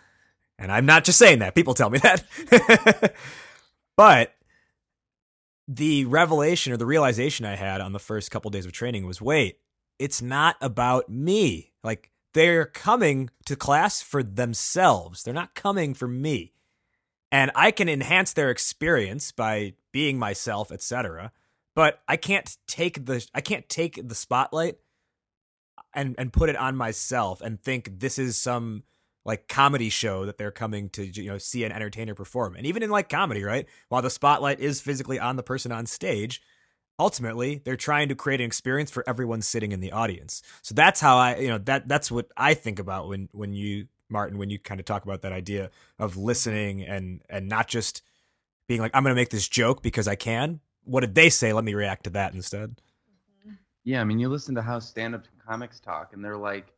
And I'm not just saying that. People tell me that. But the revelation or the realization I had on the first couple days of training was wait, it's not about me. Like they're coming to class for themselves. They're not coming for me. And I can enhance their experience by being myself, etc. But I can't take the I can't take the spotlight and and put it on myself and think this is some like comedy show that they're coming to you know see an entertainer perform. And even in like comedy right? While the spotlight is physically on the person on stage ultimately they're trying to create an experience for everyone sitting in the audience. So that's how i you know that that's what i think about when when you martin when you kind of talk about that idea of listening and and not just being like i'm going to make this joke because i can. What did they say? Let me react to that instead. Mm-hmm. Yeah i mean you listen to how stand-up comics talk and they're like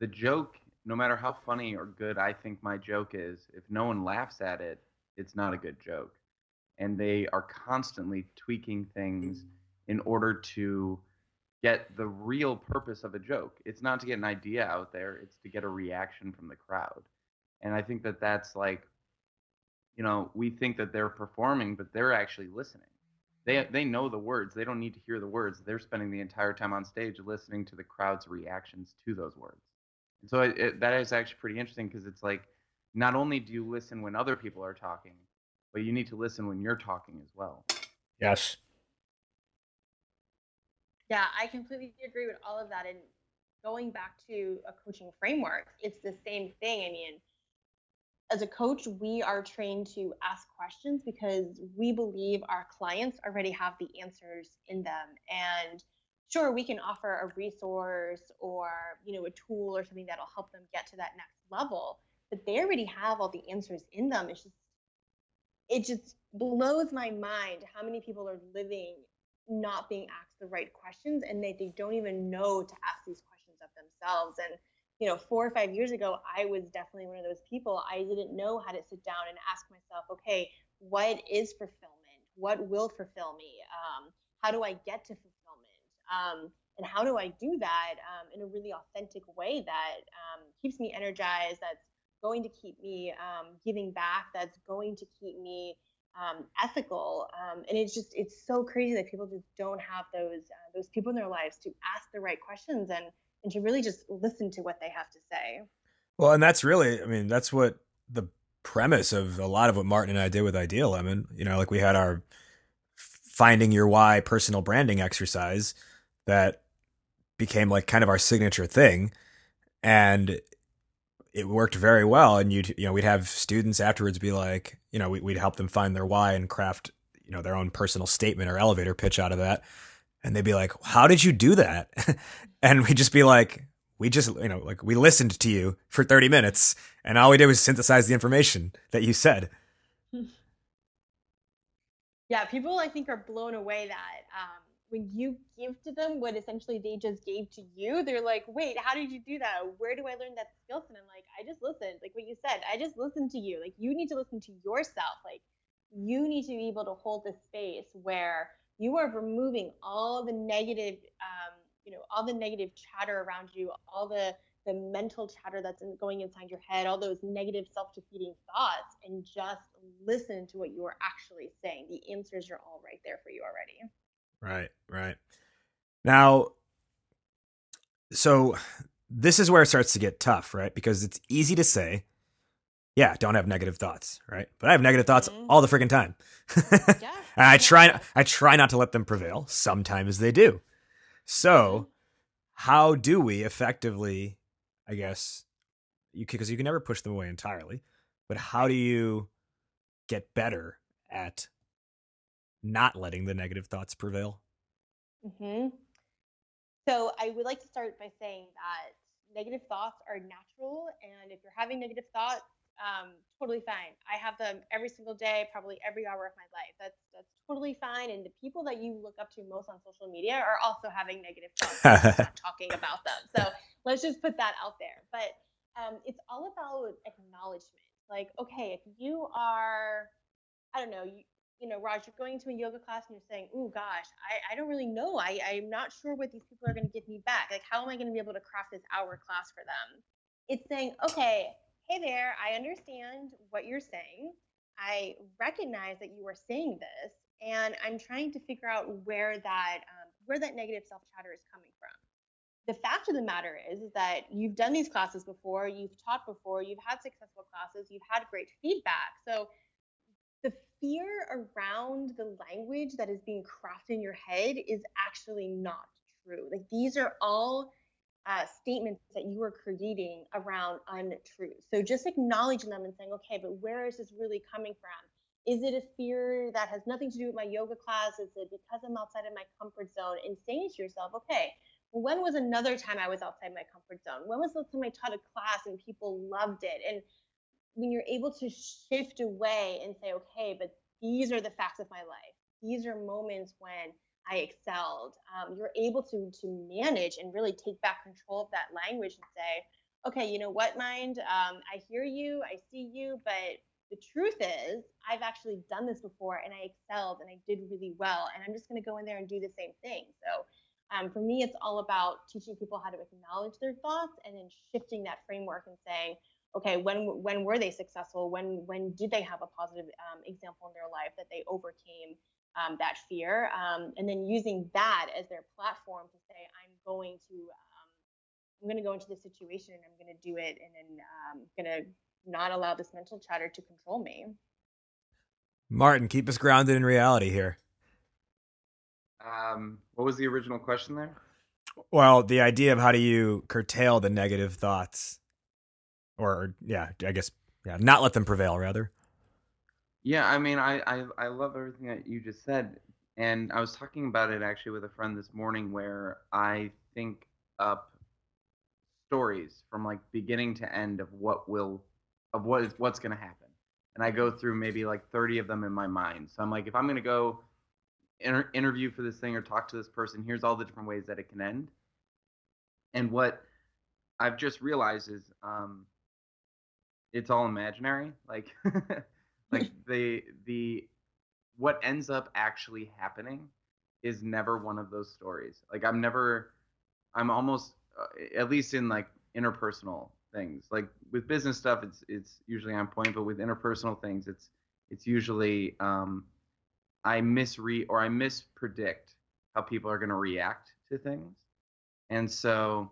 the joke no matter how funny or good I think my joke is, if no one laughs at it, it's not a good joke. And they are constantly tweaking things in order to get the real purpose of a joke. It's not to get an idea out there, it's to get a reaction from the crowd. And I think that that's like, you know, we think that they're performing, but they're actually listening. They, they know the words. They don't need to hear the words. They're spending the entire time on stage listening to the crowd's reactions to those words so it, it, that is actually pretty interesting because it's like not only do you listen when other people are talking, but you need to listen when you're talking as well. Yes. Yeah, I completely agree with all of that. And going back to a coaching framework, it's the same thing. I mean, as a coach, we are trained to ask questions because we believe our clients already have the answers in them. And sure we can offer a resource or you know a tool or something that'll help them get to that next level but they already have all the answers in them. It's just it just blows my mind how many people are living not being asked the right questions and they, they don't even know to ask these questions of themselves. And you know four or five years ago i was definitely one of those people. I didn't know how to sit down and ask myself okay what is fulfillment? What will fulfill me? Um, how do i get to fulfillment um, and how do I do that um, in a really authentic way that um, keeps me energized, that's going to keep me um, giving back, that's going to keep me um, ethical. Um, and it's just, it's so crazy that people just don't have those, uh, those people in their lives to ask the right questions and, and to really just listen to what they have to say. Well, and that's really, I mean, that's what the premise of a lot of what Martin and I did with Ideal Lemon. You know, like we had our finding your why personal branding exercise that became like kind of our signature thing. And it worked very well. And you'd, you know, we'd have students afterwards be like, you know, we'd help them find their why and craft, you know, their own personal statement or elevator pitch out of that. And they'd be like, how did you do that? and we'd just be like, we just, you know, like we listened to you for 30 minutes and all we did was synthesize the information that you said. Yeah, people I think are blown away that um, when you give to them what essentially they just gave to you, they're like, wait, how did you do that? Where do I learn that skill? And I'm like, I just listened. Like what you said, I just listened to you. Like you need to listen to yourself. Like you need to be able to hold the space where you are removing all the negative, um, you know, all the negative chatter around you, all the the mental chatter that's going inside your head, all those negative self-defeating thoughts, and just listen to what you are actually saying. The answers are all right there for you already. Right, right. Now, so this is where it starts to get tough, right? Because it's easy to say, yeah, don't have negative thoughts, right? But I have negative thoughts mm-hmm. all the freaking time. yeah. I try I try not to let them prevail. Sometimes they do. So, mm-hmm. how do we effectively, I guess, you because you can never push them away entirely, but how do you get better at not letting the negative thoughts prevail? Mm-hmm. So I would like to start by saying that negative thoughts are natural, and if you're having negative thoughts, um, totally fine. I have them every single day, probably every hour of my life. That's that's totally fine. And the people that you look up to most on social media are also having negative thoughts, not talking about them. So let's just put that out there. But um, it's all about acknowledgement. Like, okay, if you are, I don't know, you, you know, Raj, you're going to a yoga class and you're saying, "Oh gosh, I, I don't really know. I, I'm not sure what these people are going to give me back. Like, how am I going to be able to craft this hour class for them?" It's saying, "Okay, hey there, I understand what you're saying. I recognize that you are saying this, and I'm trying to figure out where that um, where that negative self chatter is coming from." The fact of the matter is, is that you've done these classes before, you've taught before, you've had successful classes, you've had great feedback. So fear around the language that is being crafted in your head is actually not true. Like these are all uh, statements that you are creating around untruth. So just acknowledging them and saying, okay, but where is this really coming from? Is it a fear that has nothing to do with my yoga class? Is it because I'm outside of my comfort zone? And saying to yourself, okay, when was another time I was outside my comfort zone? When was the time I taught a class and people loved it? And when you're able to shift away and say, okay, but these are the facts of my life. These are moments when I excelled. Um, you're able to to manage and really take back control of that language and say, okay, you know what, mind? Um, I hear you, I see you, but the truth is, I've actually done this before and I excelled and I did really well, and I'm just going to go in there and do the same thing. So. Um, for me, it's all about teaching people how to acknowledge their thoughts and then shifting that framework and saying, okay when when were they successful? When when did they have a positive um, example in their life that they overcame um, that fear? Um, and then using that as their platform to say i'm going to um, i'm going to go into this situation and i'm going to do it and then i'm um, going to not allow this mental chatter to control me. Martin keep us grounded in reality here. Um, what was the original question there? Well the idea of how do you curtail the negative thoughts or yeah, I guess yeah, not let them prevail rather. Yeah, I mean, I, I I love everything that you just said, and I was talking about it actually with a friend this morning, where I think up stories from like beginning to end of what will of what is what's going to happen, and I go through maybe like thirty of them in my mind. So I'm like, if I'm going to go inter- interview for this thing or talk to this person, here's all the different ways that it can end. And what I've just realized is um, it's all imaginary. Like like the the what ends up actually happening is never one of those stories. Like I'm never I'm almost uh, at least in like interpersonal things. Like with business stuff it's it's usually on point, but with interpersonal things it's it's usually um I misread or I mispredict how people are going to react to things. And so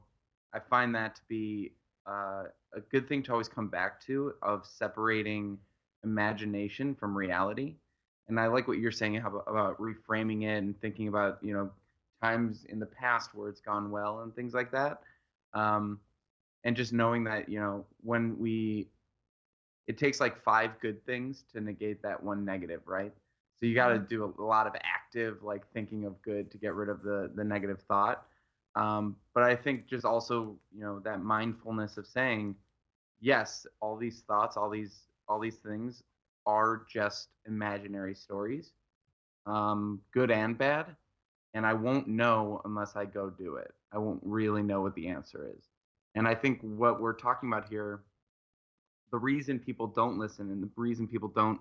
I find that to be uh, a good thing to always come back to of separating imagination from reality. And I like what you're saying about, about reframing it and thinking about you know times in the past where it's gone well and things like that. Um, and just knowing that you know when we it takes like five good things to negate that one negative, right? So you got to mm-hmm. do a, lot of active like thinking of good to get rid of the the negative thought. Um, but I think just also you know that mindfulness of saying, yes, all these thoughts, all these all these things are just imaginary stories, um, good and bad, and I won't know unless I go do it. I won't really know what the answer is. And I think what we're talking about here, the reason people don't listen and the reason people don't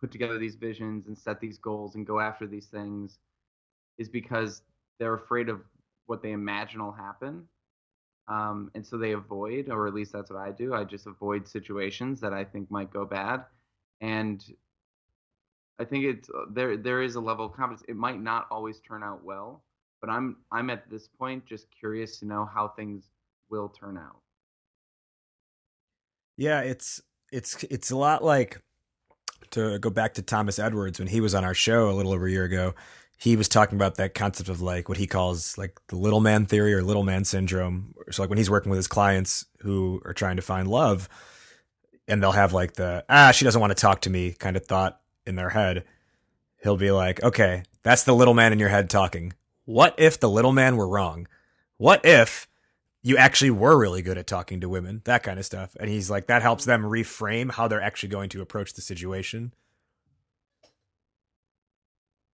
put together these visions and set these goals and go after these things is because they're afraid of what they imagine will happen. Um, and so they avoid, or at least that's what I do. I just avoid situations that I think might go bad. And I think it's uh, there. There is a level of confidence. It might not always turn out well, but I'm I'm at this point just curious to know how things will turn out. Yeah, it's it's it's a lot like to go back to Thomas Edwards when he was on our show a little over a year ago. He was talking about that concept of like what he calls like the little man theory or little man syndrome. So like when he's working with his clients who are trying to find love and they'll have like the ah she doesn't want to talk to me kind of thought in their head. He'll be like, "Okay, that's the little man in your head talking. What if the little man were wrong? What if you actually were really good at talking to women, that kind of stuff. And he's like, that helps them reframe how they're actually going to approach the situation.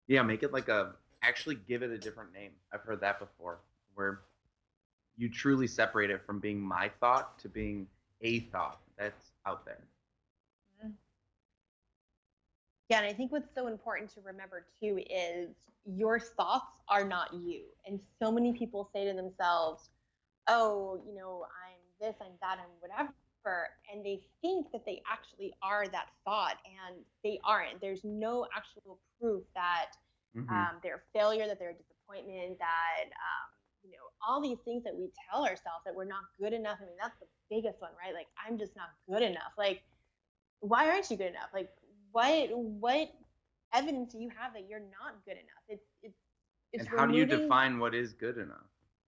Yeah, make it like a actually give it a different name. I've heard that before, where you truly separate it from being my thought to being a thought that's out there. Yeah, and I think what's so important to remember too is your thoughts are not you. And so many people say to themselves, oh, you know, I'm this, I'm that, I'm whatever. And they think that they actually are that thought, and they aren't. There's no actual proof that mm-hmm. um, they're a failure, that they're a disappointment, that, um, you know, all these things that we tell ourselves that we're not good enough. I mean, that's the biggest one, right? Like, I'm just not good enough. Like, why aren't you good enough? Like, what, what evidence do you have that you're not good enough? It's, it's, it's and how do you define what is good enough?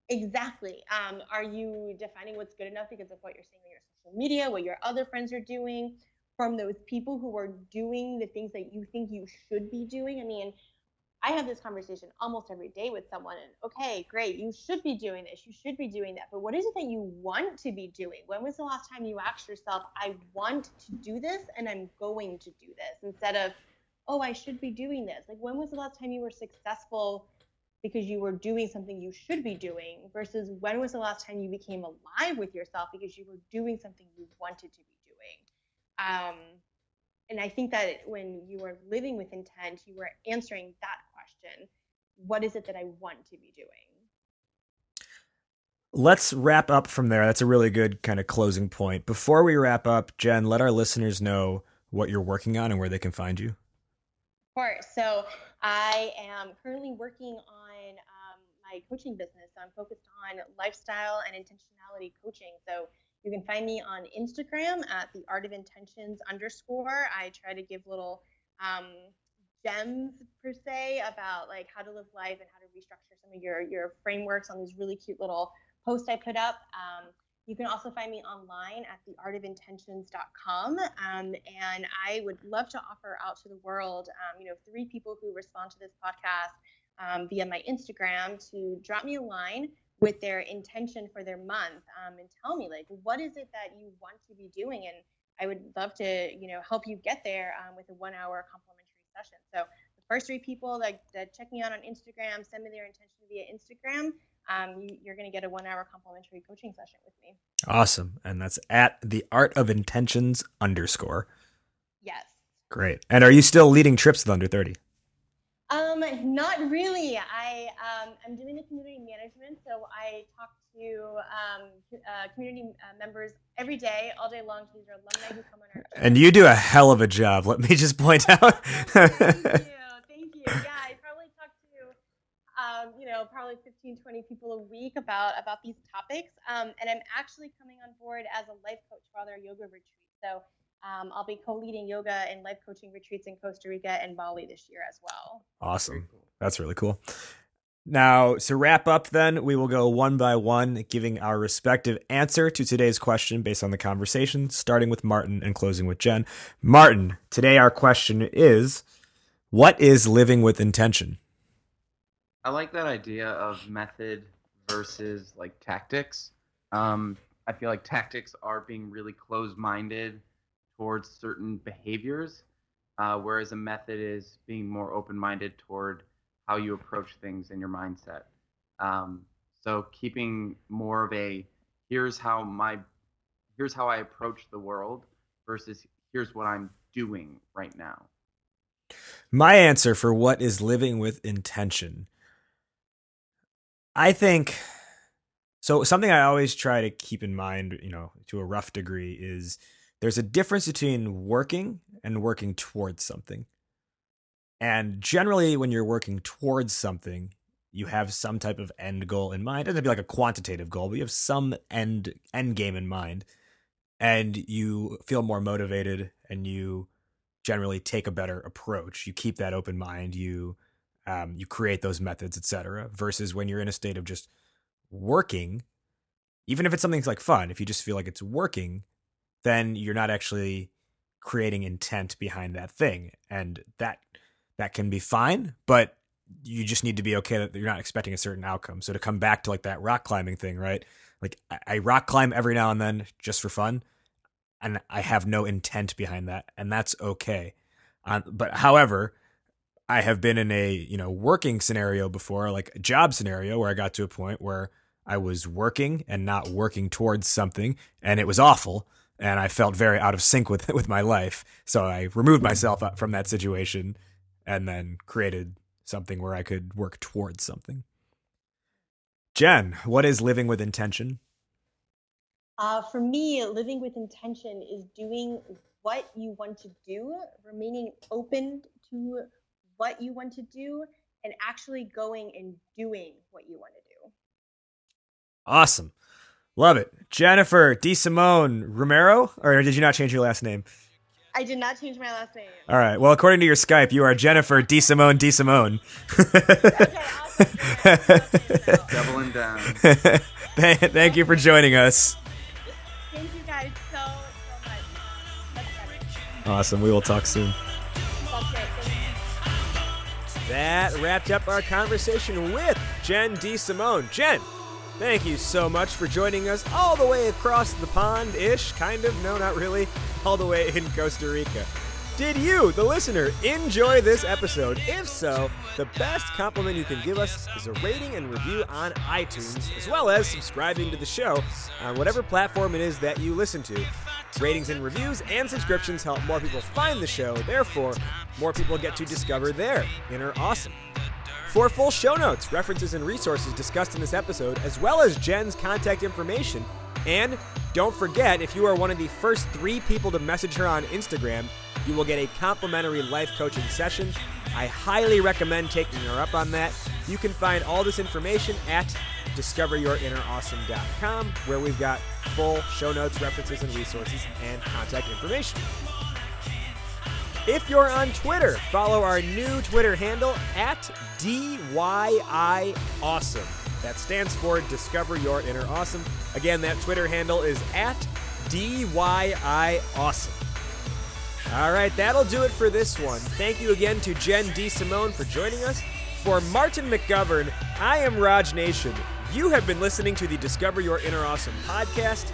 Exactly. Um, are you defining what's good enough because of what you're seeing on your social media, what your other friends are doing, from those people who are doing the things that you think you should be doing? I mean, I have this conversation almost every day with someone, and okay, great, you should be doing this, you should be doing that, but what is it that you want to be doing? When was the last time you asked yourself, I want to do this and I'm going to do this, instead of, oh, I should be doing this? Like, when was the last time you were successful? Because you were doing something you should be doing versus when was the last time you became alive with yourself because you were doing something you wanted to be doing? Um, and i think that when you were living with intent you were answering that question what is it that i want to be doing? Let's wrap up from there. That's a really good kind of closing point. Before we wrap up jen let our listeners know what you're working on and where they can find you. Of course. So I am currently working on my coaching business. So I'm focused on lifestyle and intentionality coaching. So you can find me on Instagram at the art of intentions underscore. I try to give little um, gems per se about like how to live life and how to restructure some of your your frameworks on these really cute little posts I put up. Um, you can also find me online at theartofintentions.com. Um, and I would love to offer out to the world, um, you know, three people who respond to this podcast um, via my Instagram to drop me a line with their intention for their month um, and tell me, like, what is it that you want to be doing? And I would love to, you know, help you get there um, with a one hour complimentary session. So the first three people that, that check me out on Instagram, send me their intention via Instagram um, you, are going to get a one hour complimentary coaching session with me. Awesome. And that's at the art of intentions underscore. Yes. Great. And are you still leading trips with under 30? Um, not really. I um, I'm doing the community management, so I talk to um, uh, community uh, members every day, all day long. These are alumni who come on our. And you do a hell of a job. Let me just point out. thank you, thank you. Yeah, I probably talk to um, you know, probably 15, 20 people a week about about these topics. Um, and I'm actually coming on board as a life coach for other yoga retreats. So um, I'll be co-leading yoga and life coaching retreats in Costa Rica and Bali this year as well. Awesome. That's really cool. Now, to wrap up, then, we will go one by one, giving our respective answer to today's question based on the conversation, starting with Martin and closing with Jen. Martin, today our question is What is living with intention? I like that idea of method versus like tactics. Um, I feel like tactics are being really closed minded towards certain behaviors, uh, whereas a method is being more open minded toward how you approach things in your mindset. Um, so keeping more of a here's how my here's how I approach the world versus here's what I'm doing right now. My answer for what is living with intention. I think so something I always try to keep in mind, you know, to a rough degree is there's a difference between working and working towards something. And generally, when you're working towards something, you have some type of end goal in mind. It doesn't have to be like a quantitative goal, but you have some end end game in mind, and you feel more motivated, and you generally take a better approach. You keep that open mind. You um, you create those methods, etc. Versus when you're in a state of just working, even if it's something like fun, if you just feel like it's working, then you're not actually creating intent behind that thing, and that that can be fine, but you just need to be okay that you're not expecting a certain outcome. So to come back to like that rock climbing thing, right? Like I, rock climb every now and then just for fun, and I have no intent behind that, and that's okay. Um, but however, I have been in a you know working scenario before, like a job scenario, where I got to a point where I was working and not working towards something, and it was awful, and I felt very out of sync with with my life. So I removed myself from that situation and then created something where I could work towards something. Jen, what is living with intention? Uh, for me, living with intention is doing what you want to do, remaining open to what you want to do, and actually going and doing what you want to do. Awesome. Love it. Jennifer DeSimone Romero, or did you not change your last name? I did not change my last name. All right. Well, according to your Skype, you are Jennifer DeSimone DeSimone. okay, Doubling down. Thank you for joining us. Thank you guys so, so much. Awesome. We will talk soon. That wrapped up our conversation with Jen DeSimone. Jen, thank you so much for joining us all the way across the pond ish, kind of. No, not really all the way in Costa Rica. Did you, the listener, enjoy this episode? If so, the best compliment you can give us is a rating and review on iTunes, as well as subscribing to the show on whatever platform it is that you listen to. Ratings and reviews and subscriptions help more people find the show, therefore, more people get to discover their inner awesome. For full show notes, references, and resources discussed in this episode, as well as Jen's contact information, and don't forget, if you are one of the first three people to message her on Instagram, you will get a complimentary life coaching session. I highly recommend taking her up on that. You can find all this information at discoveryourinnerawesome.com, where we've got full show notes, references, and resources, and contact information. If you're on Twitter, follow our new Twitter handle at DYIAwesome. That stands for Discover Your Inner Awesome. Again, that Twitter handle is at DYI Awesome. All right, that'll do it for this one. Thank you again to Jen DeSimone for joining us. For Martin McGovern, I am Raj Nation. You have been listening to the Discover Your Inner Awesome podcast.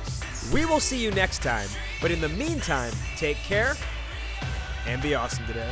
We will see you next time, but in the meantime, take care and be awesome today.